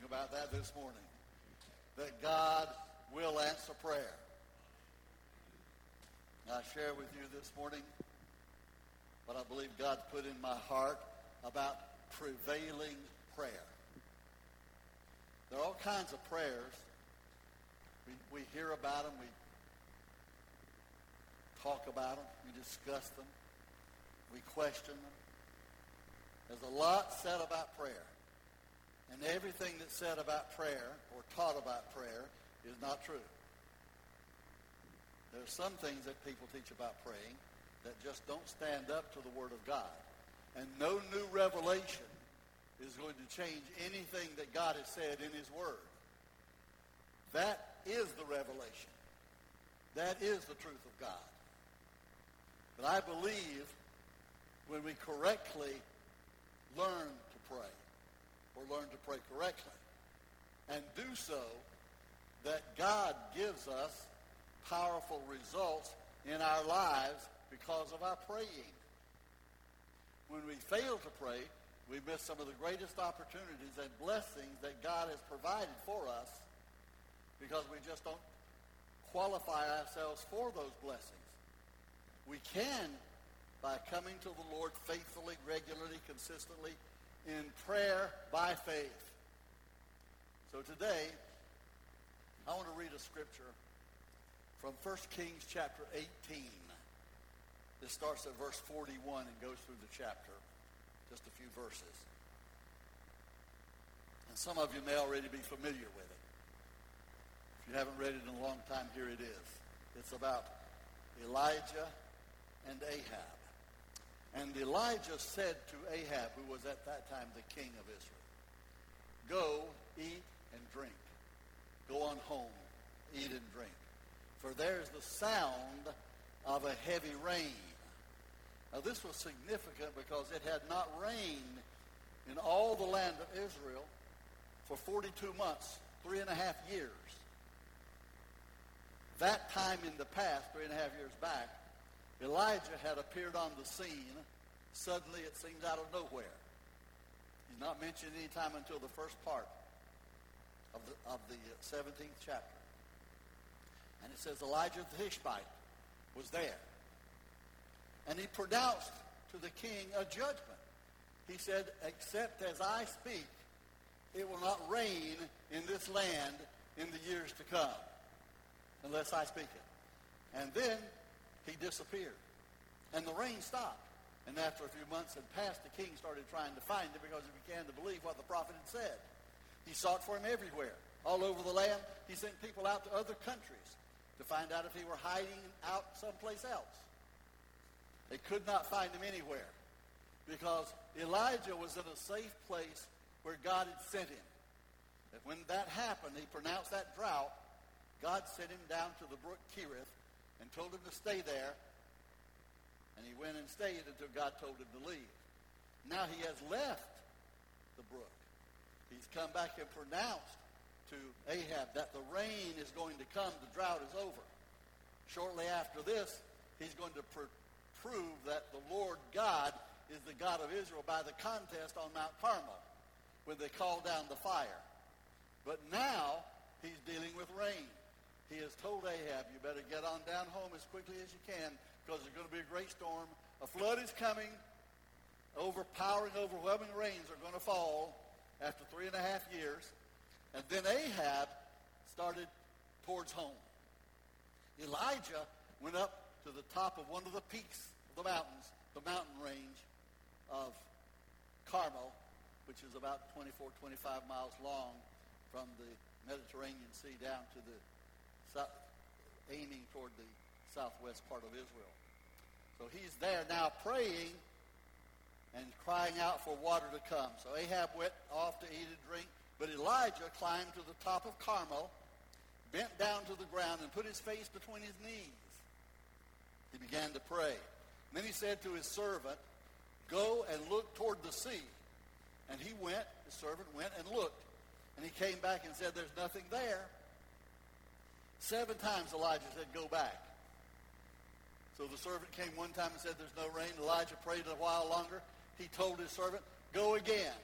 preaching about that this morning. That God will answer prayer. I share with you this morning what I believe God's put in my heart about prevailing prayer. There are all kinds of prayers. We, we hear about them. We talk about them. We discuss them. We question them. There's a lot said about prayer. And everything that's said about prayer or taught about prayer is not true. There are some things that people teach about praying that just don't stand up to the Word of God. And no new revelation is going to change anything that God has said in his Word. That is the revelation. That is the truth of God. But I believe when we correctly learn to pray, or learn to pray correctly, and do so, that God gives us powerful results in our lives because of our praying. When we fail to pray, we miss some of the greatest opportunities and blessings that God has provided for us because we just don't qualify ourselves for those blessings. We can by coming to the Lord faithfully, regularly, consistently, in prayer by faith. So today, I want to read a scripture from 1 Kings chapter 18. This starts at verse 41 and goes through the chapter, just a few verses. And some of you may already be familiar with it. If you haven't read it in a long time, here it is. It's about Elijah and Ahab. And Elijah said to Ahab, who was at that time the king of Israel, Go, eat and drink. Go on home, eat and drink. For there is the sound of a heavy rain. Now this was significant because it had not rained in all the land of Israel for 42 months, three and a half years. That time in the past, three and a half years back, Elijah had appeared on the scene. Suddenly, it seems out of nowhere. He's not mentioned any time until the first part of the, of the 17th chapter. And it says Elijah the Tishbite was there. And he pronounced to the king a judgment. He said, except as I speak, it will not rain in this land in the years to come unless I speak it. And then he disappeared. And the rain stopped. And after a few months had passed, the king started trying to find him because he began to believe what the prophet had said. He sought for him everywhere, all over the land. He sent people out to other countries to find out if he were hiding out someplace else. They could not find him anywhere because Elijah was in a safe place where God had sent him. And when that happened, he pronounced that drought. God sent him down to the brook Kerith and told him to stay there. And he went and stayed until God told him to leave. Now he has left the brook. He's come back and pronounced to Ahab that the rain is going to come, the drought is over. Shortly after this, he's going to pr- prove that the Lord God is the God of Israel by the contest on Mount Carmel when they called down the fire. But now he's dealing with rain he has told Ahab, you better get on down home as quickly as you can because there's going to be a great storm. A flood is coming. Overpowering, overwhelming rains are going to fall after three and a half years. And then Ahab started towards home. Elijah went up to the top of one of the peaks of the mountains, the mountain range of Carmel, which is about 24, 25 miles long from the Mediterranean Sea down to the aiming toward the southwest part of Israel. So he's there now praying and crying out for water to come. So Ahab went off to eat and drink, but Elijah climbed to the top of Carmel, bent down to the ground, and put his face between his knees. He began to pray. And then he said to his servant, Go and look toward the sea. And he went, the servant went and looked. And he came back and said, There's nothing there. Seven times Elijah said, go back. So the servant came one time and said, there's no rain. Elijah prayed a while longer. He told his servant, go again.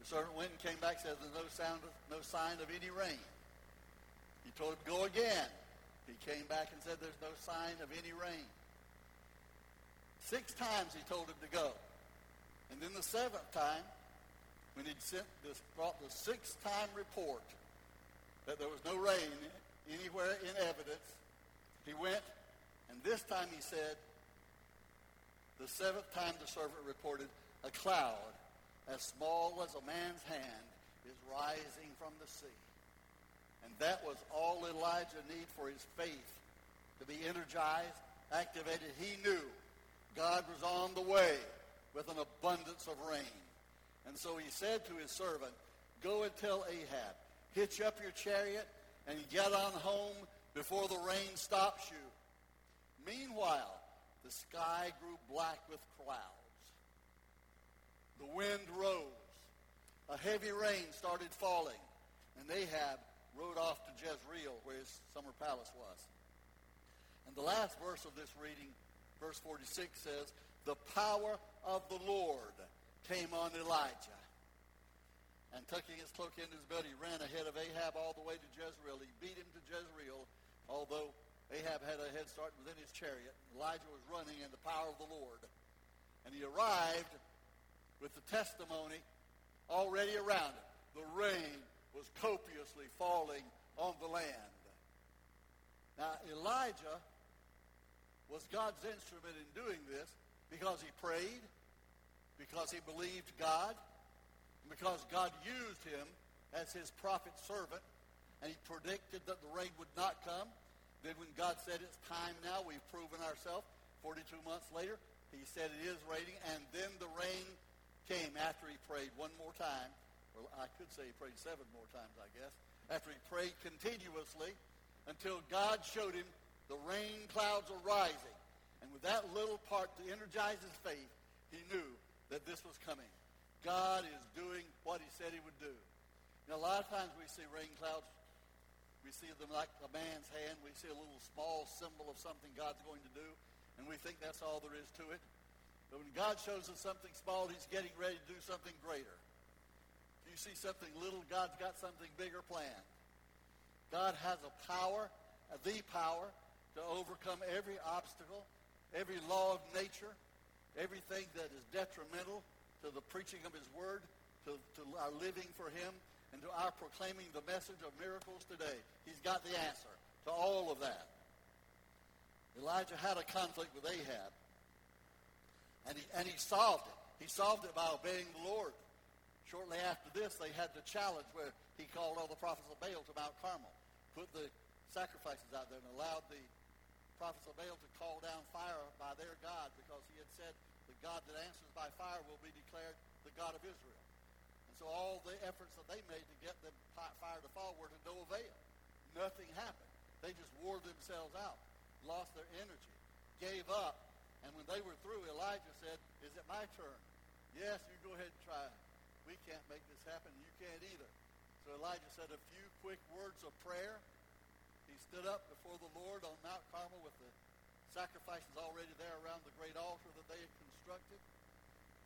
The servant went and came back, and said, there's no, sound of, no sign of any rain. He told him, go again. He came back and said, there's no sign of any rain. Six times he told him to go. And then the seventh time, when he'd sent this, brought the sixth time report that there was no rain anywhere in evidence, he went, and this time he said, the seventh time the servant reported, a cloud as small as a man's hand is rising from the sea. And that was all Elijah needed for his faith to be energized, activated. He knew God was on the way with an abundance of rain. And so he said to his servant, go and tell Ahab, hitch up your chariot and get on home before the rain stops you. Meanwhile, the sky grew black with clouds. The wind rose. A heavy rain started falling, and Ahab rode off to Jezreel, where his summer palace was. And the last verse of this reading, verse 46, says, The power of the Lord came on Elijah. And tucking his cloak into his belt, he ran ahead of Ahab all the way to Jezreel. He beat him to Jezreel, although Ahab had a head start within his chariot. Elijah was running in the power of the Lord. And he arrived with the testimony already around him. The rain was copiously falling on the land. Now, Elijah was God's instrument in doing this because he prayed, because he believed God, because God used him as his prophet servant, and he predicted that the rain would not come. Then when God said it's time now, we've proven ourselves. 42 months later, he said it is raining, and then the rain came after he prayed one more time well, I could say he prayed seven more times, I guess, after he prayed continuously until God showed him the rain clouds are rising. And with that little part to energize his faith, he knew that this was coming. God is doing what he said he would do. Now, a lot of times we see rain clouds, we see them like a man's hand. We see a little small symbol of something God's going to do, and we think that's all there is to it. But when God shows us something small, he's getting ready to do something greater If you see something little, God's got something bigger planned. God has a power, the power, to overcome every obstacle, every law of nature, everything that is detrimental to the preaching of his word, to, to our living for him, and to our proclaiming the message of miracles today. He's got the answer to all of that. Elijah had a conflict with Ahab, and he, and he solved it. He solved it by obeying the Lord. Shortly after this, they had the challenge where he called all the prophets of Baal to Mount Carmel, put the sacrifices out there, and allowed the prophets of Baal to call down fire by their God because he had said God that answers by fire will be declared the God of Israel. And so all the efforts that they made to get the fire to fall were to no avail. Nothing happened. They just wore themselves out, lost their energy, gave up. And when they were through, Elijah said, is it my turn? Yes, you go ahead and try we can't make this happen. You can't either. So Elijah said a few quick words of prayer. He stood up before the Lord on Mount Carmel with the sacrifices already there around the great altar that they had constructed.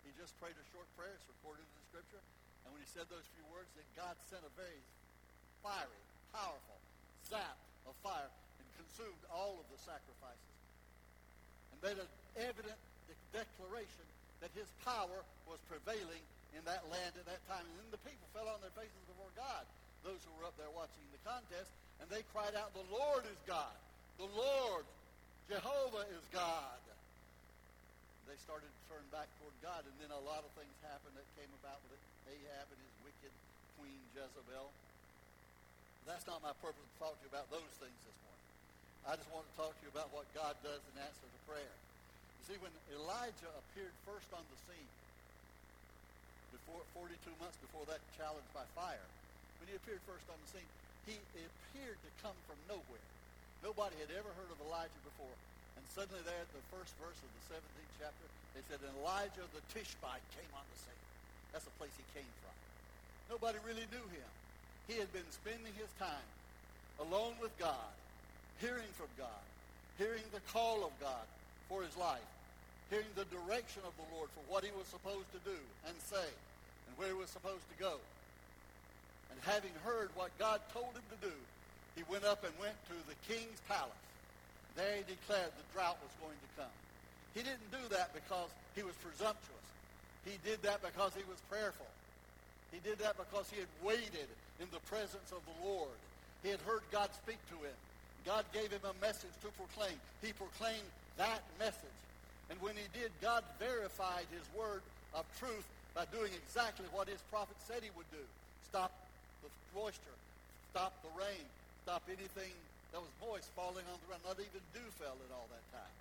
He just prayed a short prayer. It's recorded in the scripture. And when he said those few words, then God sent a very fiery, powerful zap of fire and consumed all of the sacrifices and made an evident declaration that his power was prevailing in that land at that time. And then the people fell on their faces before God, those who were up there watching the contest, and they cried out, the Lord is God. The Lord, Jehovah is God. They started to turn back toward God, and then a lot of things happened that came about with Ahab and his wicked queen Jezebel. That's not my purpose to talk to you about those things this morning. I just want to talk to you about what God does in answer to prayer. You see, when Elijah appeared first on the scene, before 42 months before that challenge by fire, when he appeared first on the scene, he appeared to come from nowhere. Nobody had ever heard of Elijah before. And suddenly there at the first verse of the 17th chapter, they said, and Elijah the Tishbite came on the scene. That's the place he came from. Nobody really knew him. He had been spending his time alone with God, hearing from God, hearing the call of God for his life, hearing the direction of the Lord for what he was supposed to do and say. and where he was supposed to go. And having heard what God told him to do, he went up and went to the king's palace. There he declared the drought was going to come. He didn't do that because he was presumptuous. He did that because he was prayerful. He did that because he had waited in the presence of the Lord. He had heard God speak to him. God gave him a message to proclaim. He proclaimed that message. And when he did, God verified his word of truth by doing exactly what his prophet said he would do. Stop the moisture, stop the rain, stop anything that was moist falling on the ground. Not even dew fell at all that time.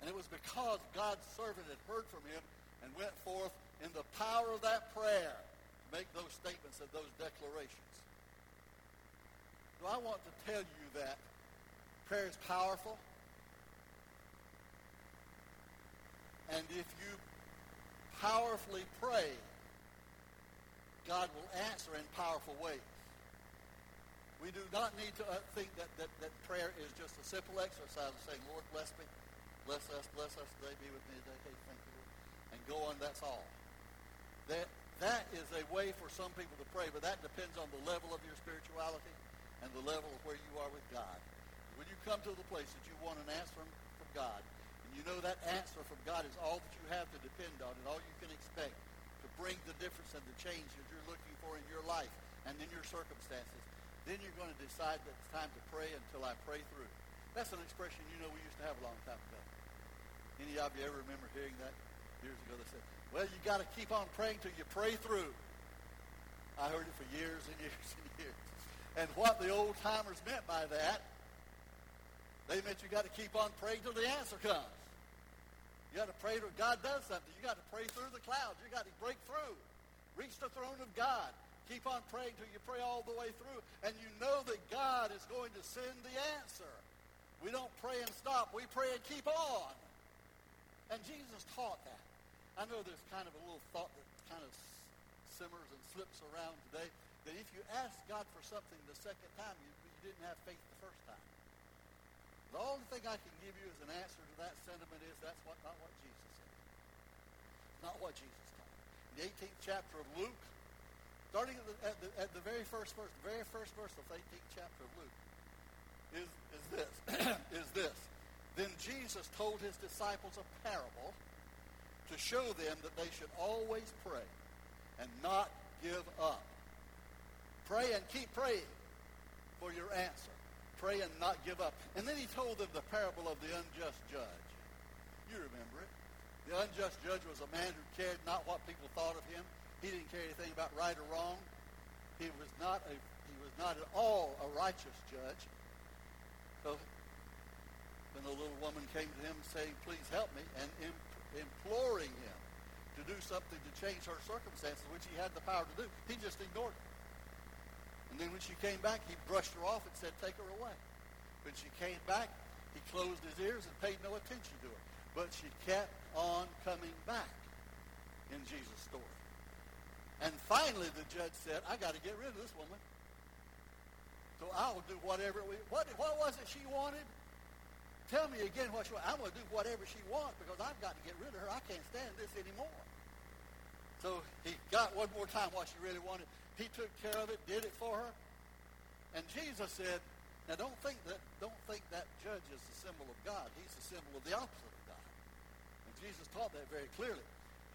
And it was because God's servant had heard from him and went forth in the power of that prayer to make those statements and those declarations. Do I want to tell you that prayer is powerful? And if you powerfully pray, God will answer in powerful ways. We do not need to uh, think that, that, that prayer is just a simple exercise of saying, Lord, bless me, bless us, bless us today, be with me today, hey, thank you, Lord. And go on, that's all. That, that is a way for some people to pray, but that depends on the level of your spirituality and the level of where you are with God. When you come to the place that you want an answer from, from God, and you know that answer from God is all that you have to depend on and all you can expect to bring the difference and the change that you're looking for in your life and in your circumstances, then you're going to decide that it's time to pray until I pray through. That's an expression you know we used to have a long time ago. Any of you ever remember hearing that years ago? They said, well, you got to keep on praying till you pray through. I heard it for years and years and years. And what the old timers meant by that, they meant you got to keep on praying till the answer comes. You got to pray till God does something. You got to pray through the clouds. You got to break through. Reach the throne of God. Keep on praying till you pray all the way through. And you know that God is going to send the answer. We don't pray and stop. We pray and keep on. And Jesus taught that. I know there's kind of a little thought that kind of simmers and slips around today that if you ask God for something the second time, you, you didn't have faith the first time. The only thing I can give you as an answer to that sentiment is that's what, not what Jesus said. Not what Jesus taught. In the 18th chapter of Luke, Starting at the, at the, at the very first verse, the very first verse of the 18th chapter of Luke is, is this, is this. Then Jesus told his disciples a parable to show them that they should always pray and not give up. Pray and keep praying for your answer. Pray and not give up. And then he told them the parable of the unjust judge. You remember it. The unjust judge was a man who cared not what people thought of him, he didn't care anything about right or wrong. He was not a he was not at all a righteous judge. So when the little woman came to him saying, "Please help me," and imploring him to do something to change her circumstances, which he had the power to do, he just ignored her. And then when she came back, he brushed her off and said, "Take her away." When she came back, he closed his ears and paid no attention to her. But she kept on coming back in Jesus' story. And finally, the judge said, I got to get rid of this woman. So I'll do whatever. We, what, what was it she wanted? Tell me again what she wanted. I'm going to do whatever she wants because I've got to get rid of her. I can't stand this anymore. So he got one more time what she really wanted. He took care of it, did it for her. And Jesus said, now don't think that don't think that judge is the symbol of God. He's the symbol of the opposite of God. And Jesus taught that very clearly.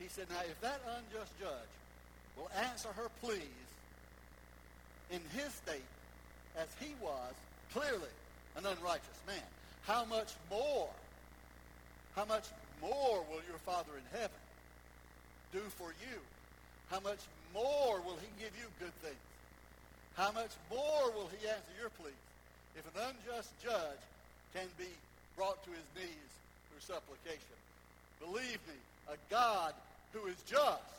He said, now if that unjust judge will answer her pleas in his state as he was clearly an unrighteous man. How much more, how much more will your Father in heaven do for you? How much more will he give you good things? How much more will he answer your pleas? If an unjust judge can be brought to his knees through supplication, believe me, a God who is just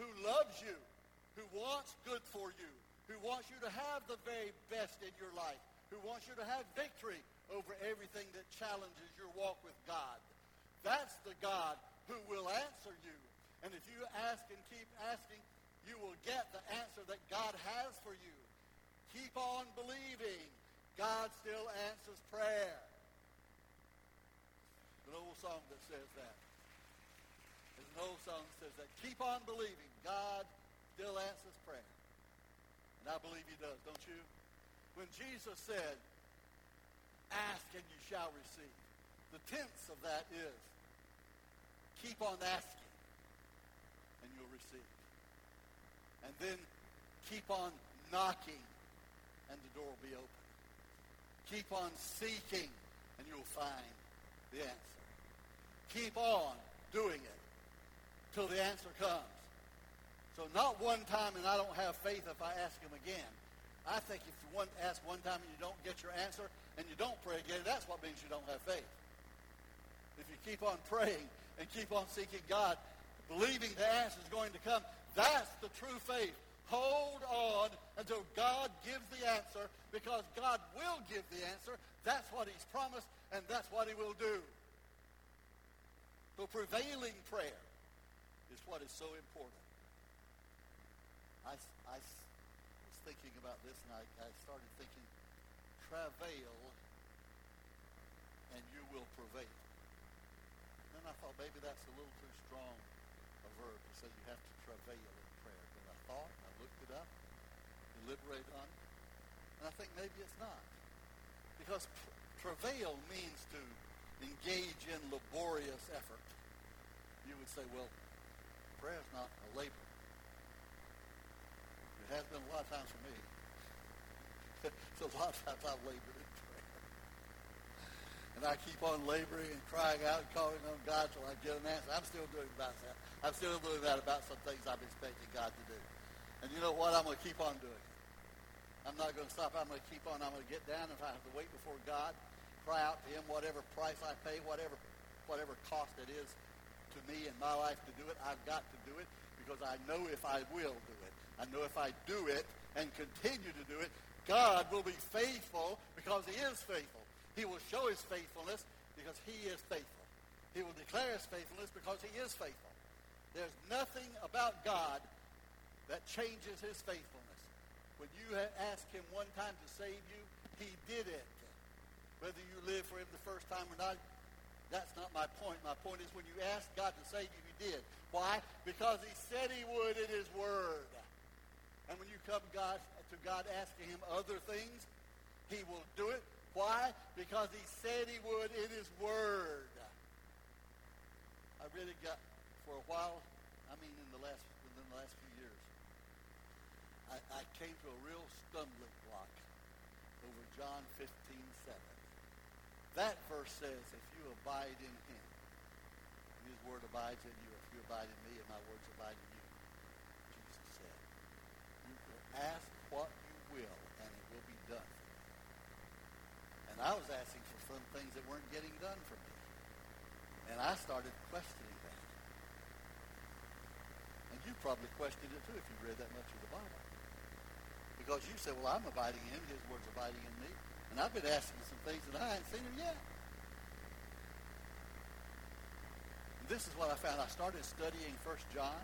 who loves you, who wants good for you, who wants you to have the very best in your life, who wants you to have victory over everything that challenges your walk with God. That's the God who will answer you. And if you ask and keep asking, you will get the answer that God has for you. Keep on believing. God still answers prayer. An old song that says that. An old song says that keep on believing. God still answers prayer. And I believe he does, don't you? When Jesus said, ask and you shall receive, the tense of that is keep on asking and you'll receive. And then keep on knocking and the door will be open. Keep on seeking and you'll find the answer. Keep on doing it till the answer comes. So not one time and I don't have faith if I ask him again. I think if you want, ask one time and you don't get your answer and you don't pray again, that's what means you don't have faith. If you keep on praying and keep on seeking God, believing the answer is going to come, that's the true faith. Hold on until God gives the answer because God will give the answer. That's what he's promised and that's what he will do. So prevailing prayer is what is so important. I, I was thinking about this and I, I started thinking, travail and you will prevail. And then I thought maybe that's a little too strong a verb to say you have to travail in prayer. But I thought, I looked it up, deliberate on it, and I think maybe it's not. Because travail means to engage in laborious effort. You would say, well, prayer is not a labor. It has been a lot of times for me. it's a lot of times I've labored in prayer. And I keep on laboring and crying out and calling on God till I get an answer. I'm still doing about that. I'm still doing that about some things I'm expecting God to do. And you know what? I'm going to keep on doing it. I'm not going to stop. I'm going to keep on. I'm going to get down if I have to wait before God, cry out to him, whatever price I pay, whatever, whatever cost it is to me in my life to do it, I've got to do it because I know if I will do it. I know if I do it and continue to do it, God will be faithful because he is faithful. He will show his faithfulness because he is faithful. He will declare his faithfulness because he is faithful. There's nothing about God that changes his faithfulness. When you asked him one time to save you, he did it. Whether you live for him the first time or not, that's not my point. My point is when you asked God to save you, he did. Why? Because he said he would in his word. And when you come God, to God asking him other things, he will do it. Why? Because he said he would in his word. I really got, for a while, I mean in the last, within the last few I, I came to a real stumbling block over John 15, 7. That verse says, if you abide in him, his word abides in you, if you abide in me and my words abide in you, Jesus said, you can ask what you will and it will be done for you. And I was asking for some things that weren't getting done for me. And I started questioning that. And you probably questioned it too if you read that much of the Bible. Because you said, well, I'm abiding in him. His word's abiding in me. And I've been asking some things that I ain't seen him yet. And this is what I found. I started studying First John.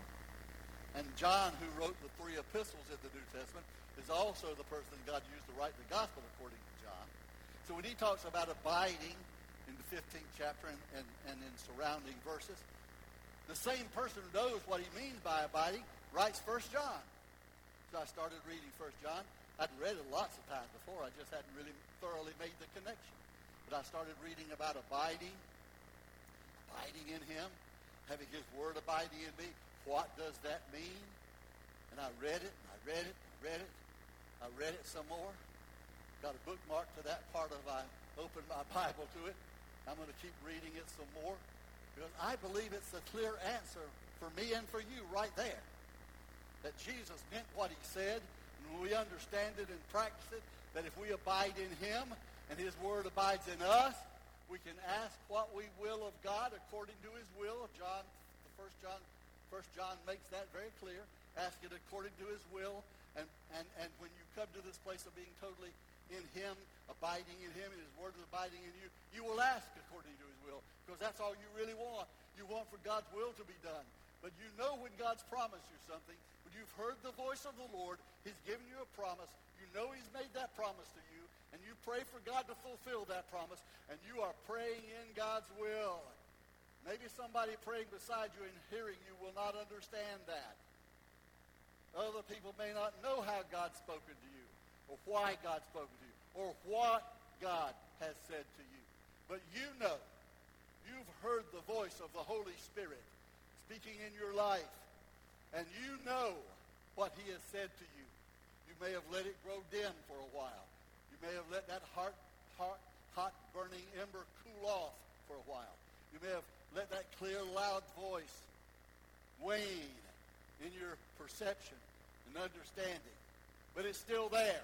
And John, who wrote the three epistles in the New Testament, is also the person God used to write the gospel according to John. So when he talks about abiding in the 15th chapter and, and, and in surrounding verses, the same person who knows what he means by abiding writes First John. So I started reading First John. I'd read it lots of times before. I just hadn't really thoroughly made the connection. But I started reading about abiding, abiding in him, having his word abiding in me. What does that mean? And I read it, and I read it, and read it. I read it some more. Got a bookmark to that part of I opened my Bible to it. I'm going to keep reading it some more because I believe it's a clear answer for me and for you right there that Jesus meant what he said, and we understand it and practice it, that if we abide in him and his word abides in us, we can ask what we will of God according to his will. John, first John, first John makes that very clear. Ask it according to his will. And, and, and when you come to this place of being totally in him, abiding in him, and his word is abiding in you, you will ask according to his will. Because that's all you really want. You want for God's will to be done. But you know when God's promised you something, when you've heard the voice of the Lord, he's given you a promise, you know he's made that promise to you, and you pray for God to fulfill that promise, and you are praying in God's will. Maybe somebody praying beside you and hearing you will not understand that. Other people may not know how God's spoken to you, or why God's spoken to you, or what God has said to you. But you know, you've heard the voice of the Holy Spirit speaking in your life, and you know what he has said to you. You may have let it grow dim for a while. You may have let that heart, heart, hot burning ember cool off for a while. You may have let that clear, loud voice wane in your perception and understanding. But it's still there.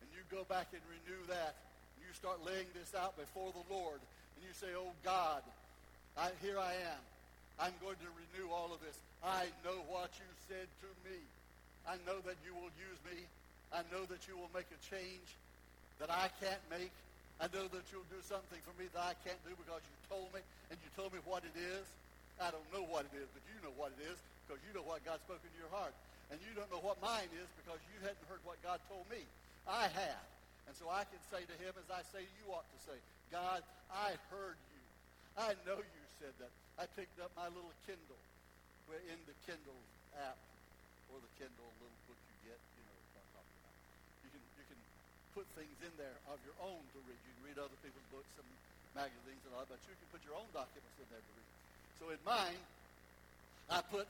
And you go back and renew that. And you start laying this out before the Lord. And you say, oh God, I, here I am. I'm going to renew all of this. I know what you said to me. I know that you will use me. I know that you will make a change that I can't make. I know that you'll do something for me that I can't do because you told me, and you told me what it is. I don't know what it is, but you know what it is because you know what God's spoken to your heart. And you don't know what mine is because you hadn't heard what God told me. I have. And so I can say to him as I say you ought to say, God, I heard you. I know you said that. I picked up my little Kindle in the Kindle app or the Kindle little book you get, you know. You can, you can put things in there of your own to read. You can read other people's books and magazines and all that, but you can put your own documents in there to read. So in mine, I put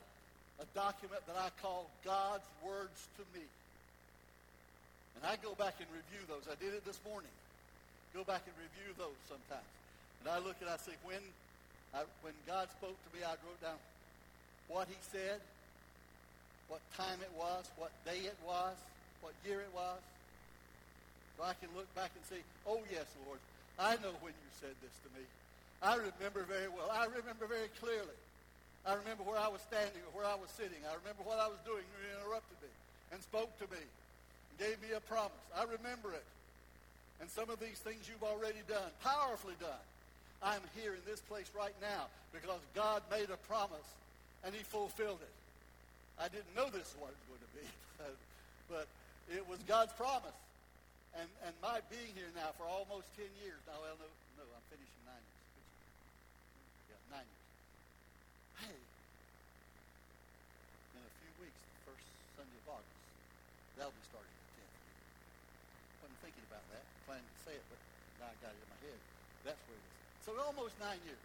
a document that I call God's Words to Me. And I go back and review those. I did it this morning. Go back and review those sometimes. And I look and I say, when, I, when God spoke to me, I wrote down what he said, what time it was, what day it was, what year it was. So I can look back and say, oh, yes, Lord, I know when you said this to me. I remember very well. I remember very clearly. I remember where I was standing or where I was sitting. I remember what I was doing you interrupted me and spoke to me and gave me a promise. I remember it. And some of these things you've already done, powerfully done. I'm here in this place right now because God made a promise and he fulfilled it. I didn't know this is what it was going to be, but it was God's promise. And, and my being here now for almost 10 years, now, well, no, no, I'm finishing nine years. Yeah, nine years. Hey, in a few weeks, the first Sunday of August, that'll be starting the 10th. Wasn't thinking about that, planning to say it, but now I got it in my head. That's where it is. So almost nine years.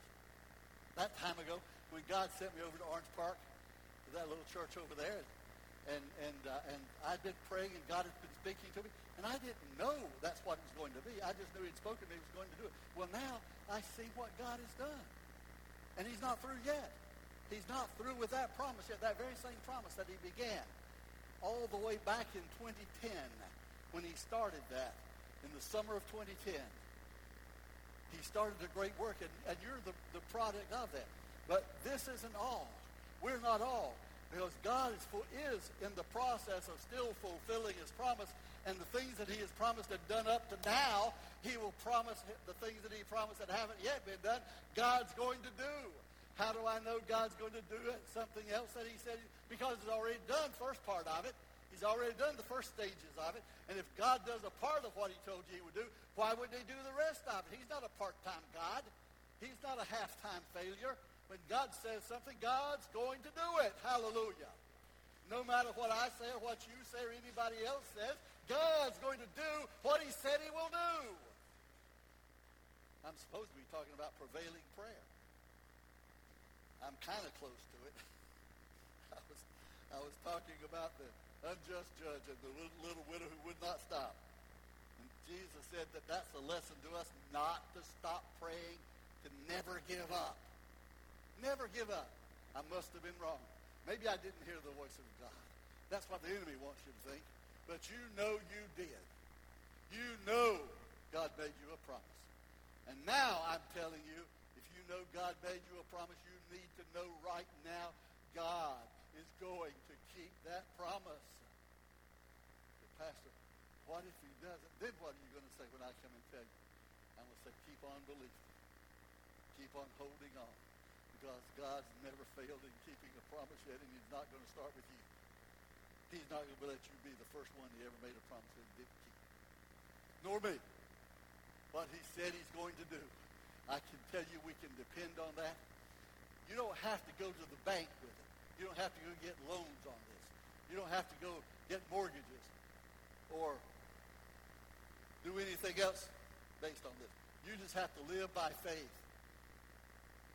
That time ago, when God sent me over to Orange Park, to that little church over there, and and uh, and I'd been praying, and God had been speaking to me, and I didn't know that's what it was going to be. I just knew He'd spoken to me; He was going to do it. Well, now I see what God has done, and He's not through yet. He's not through with that promise yet. That very same promise that He began all the way back in 2010, when He started that in the summer of 2010. He started a great work, and, and you're the, the product of that. But this isn't all. We're not all. Because God is, is in the process of still fulfilling his promise. And the things that he has promised and done up to now, he will promise the things that he promised that haven't yet been done, God's going to do. How do I know God's going to do it? Something else that he said? Because he's already done first part of it. He's already done the first stages of it. And if God does a part of what he told you he would do, why wouldn't he do the rest of it? He's not a part-time God. He's not a half-time failure. When God says something, God's going to do it. Hallelujah. No matter what I say or what you say or anybody else says, God's going to do what he said he will do. I'm supposed to be talking about prevailing prayer. I'm kind of close to it. I was, I was talking about the unjust judge and the little, little widow who would not stop. And Jesus said that that's a lesson to us not to stop praying, to never give up. Never give up. I must have been wrong. Maybe I didn't hear the voice of God. That's what the enemy wants you to think. But you know you did. You know God made you a promise. And now I'm telling you, if you know God made you a promise, you need to know right now God is going to keep that promise. But Pastor, what if he doesn't? Then what are you going to say when I come and tell you? I'm going to say, keep on believing. Keep on holding on because God's never failed in keeping a promise yet, and he's not going to start with you. He's not going to let you be the first one he ever made a promise he didn't keep. Nor me. What he said he's going to do. I can tell you we can depend on that. You don't have to go to the bank with it. You don't have to go get loans on this. You don't have to go get mortgages or do anything else based on this. You just have to live by faith.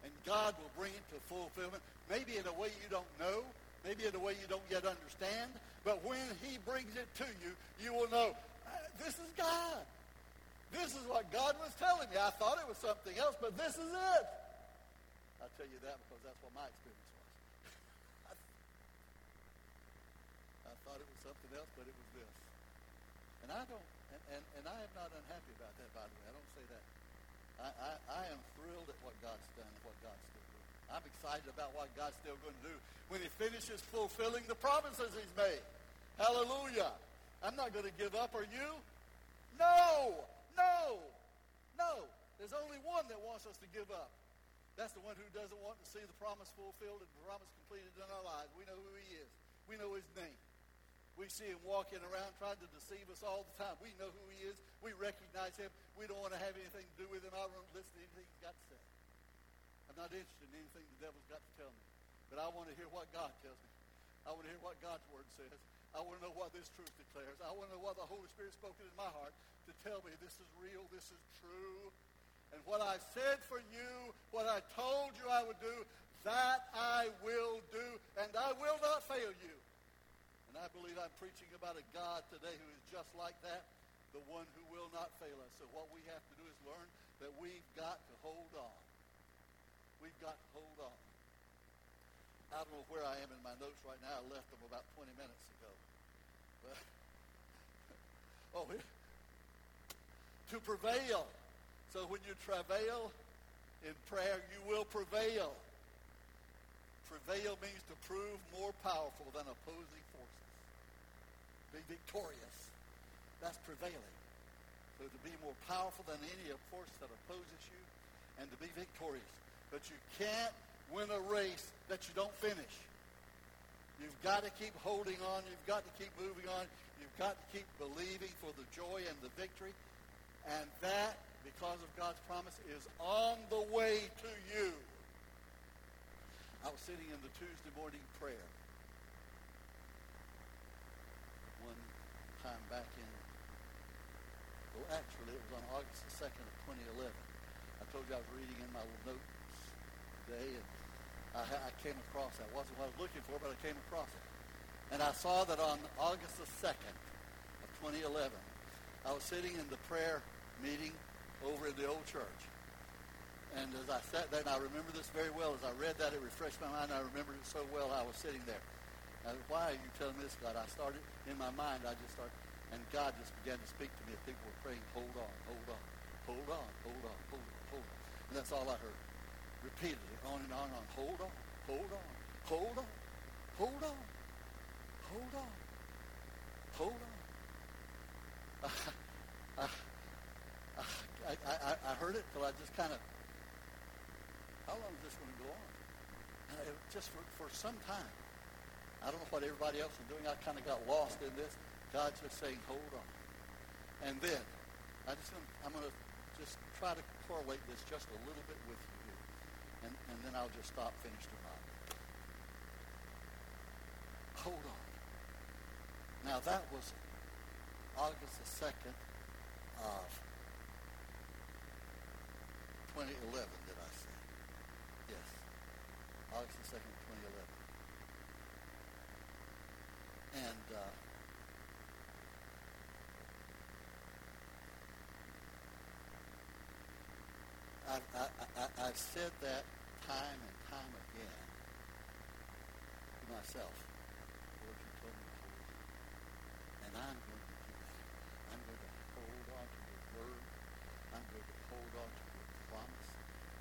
And God will bring it to fulfillment, maybe in a way you don't know, maybe in a way you don't yet understand, but when he brings it to you, you will know, uh, this is God. This is what God was telling me. I thought it was something else, but this is it. I'll tell you that because that's what my experience was. I thought it was something else, but it was this. And I don't, and, and, and I am not unhappy about that, by the way. I don't say that. I, I, I am thrilled at what God's done and what God's still doing. I'm excited about what God's still going to do when he finishes fulfilling the promises he's made. Hallelujah. I'm not going to give up. Are you? No. No. No. There's only one that wants us to give up. That's the one who doesn't want to see the promise fulfilled and the promise completed in our lives. We know who he is. We know his name. We see him walking around trying to deceive us all the time. We know who he is. We recognize him. We don't want to have anything to do with him. I don't listen to anything he's got to say. I'm not interested in anything the devil's got to tell me. But I want to hear what God tells me. I want to hear what God's word says. I want to know what this truth declares. I want to know what the Holy Spirit spoken in my heart to tell me this is real, this is true. And what I said for you, what I told you I would do, that I will do, and I will not fail you. And I believe I'm preaching about a God today who is just like that, the one who will not fail us. So what we have to do is learn that we've got to hold on. We've got to hold on. I don't know where I am in my notes right now. I left them about 20 minutes ago. But, oh, to prevail. So when you travail in prayer, you will prevail. Prevail means to prove more powerful than opposing be victorious. That's prevailing. So to be more powerful than any force that opposes you and to be victorious. But you can't win a race that you don't finish. You've got to keep holding on. You've got to keep moving on. You've got to keep believing for the joy and the victory. And that, because of God's promise, is on the way to you. I was sitting in the Tuesday morning prayer time back in, well, actually, it was on August the 2nd of 2011. I told you I was reading in my little notes today, and I, I came across that. wasn't what I was looking for, but I came across it. And I saw that on August the 2nd of 2011, I was sitting in the prayer meeting over in the old church. And as I sat there, and I remember this very well, as I read that, it refreshed my mind. I remembered it so well. I was sitting there. Now, why are you telling this, God? I started, in my mind, I just started, and God just began to speak to me. People were praying, hold on, hold on, hold on, hold on, hold on, hold on. And that's all I heard. Repeatedly, on and on and on. Hold on, hold on, hold on, hold on, hold on, hold on. I, I, I, I heard it till I just kind of, how long is this going to go on? And it, just for, for some time. I don't know what everybody else is doing. I kind of got lost in this. God's just saying, hold on. And then, I just, I'm going to just try to correlate this just a little bit with you. And, and then I'll just stop, finish the. Hold on. Now that was August the 2nd of 2011, did I say? Yes. August the 2nd, 2011. And uh, I, I, I, I've said that time and time again to myself. Lord, you told me to. And I'm going to do that. I'm going to hold on to your word. I'm going to hold on to your promise.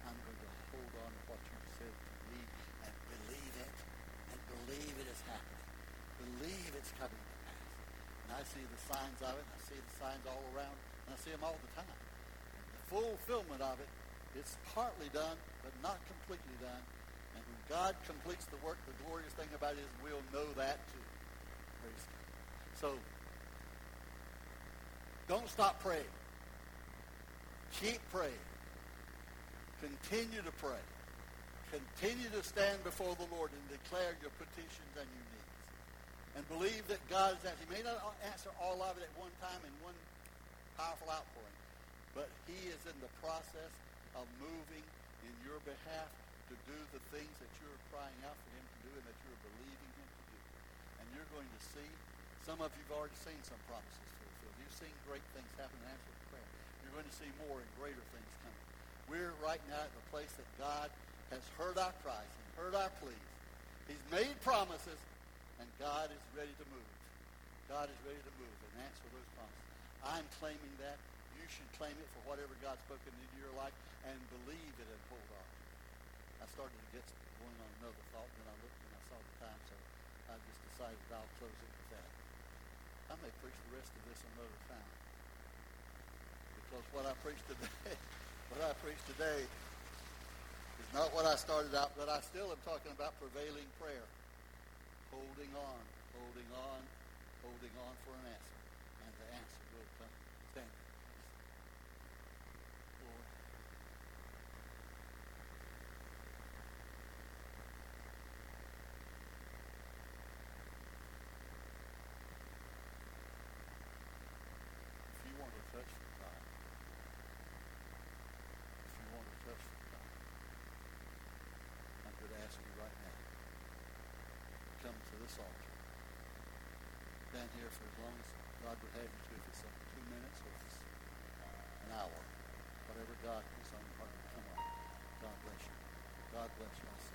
I'm going to hold on to what you said to me and believe it and believe it is happening believe it's coming to pass. And I see the signs of it. and I see the signs all around. And I see them all the time. The fulfillment of it, it's partly done, but not completely done. And when God completes the work, the glorious thing about it is we'll know that too. Praise God. So, don't stop praying. Keep praying. Continue to pray. Continue to stand before the Lord and declare your petitions and your needs. And believe that God is answering. He may not answer all of it at one time in one powerful outpouring, but he is in the process of moving in your behalf to do the things that you're crying out for him to do and that you're believing him to do. And you're going to see, some of you have already seen some promises fulfilled. You've seen great things happen in answer to prayer. You're going to see more and greater things coming. We're right now at the place that God has heard our cries and heard our pleas. He's made promises, and God is ready to move. God is ready to move and answer those promises. I'm claiming that. You should claim it for whatever God's spoken into your life and believe it and hold on. I started to get going on another thought, then I looked and I saw the time, so I just decided I'll close it with that. I may preach the rest of this another time. Because what I preached today, what I preached today is not what I started out, but I still am talking about prevailing prayer. Holding on, holding on, holding on for an answer. And the answer will come. Stand. Lord. If you want to touch from God, if you want to touch from God, I'm going to ask you right now, altar. Stand here for as long as God would have you to, if it's uh, two minutes or if it's an hour. Whatever God puts on your heart, come on. God bless you. God bless you.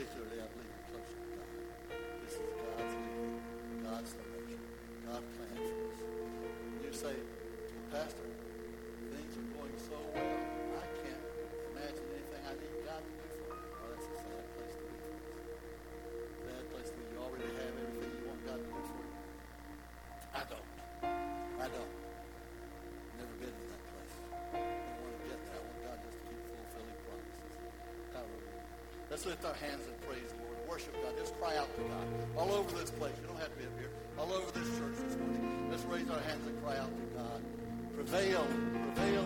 Today lift our hands and praise the Lord. Worship God. Just cry out to God. All over this place. You don't have to be up here. All over this church this morning. Let's raise our hands and cry out to God. Prevail. Prevail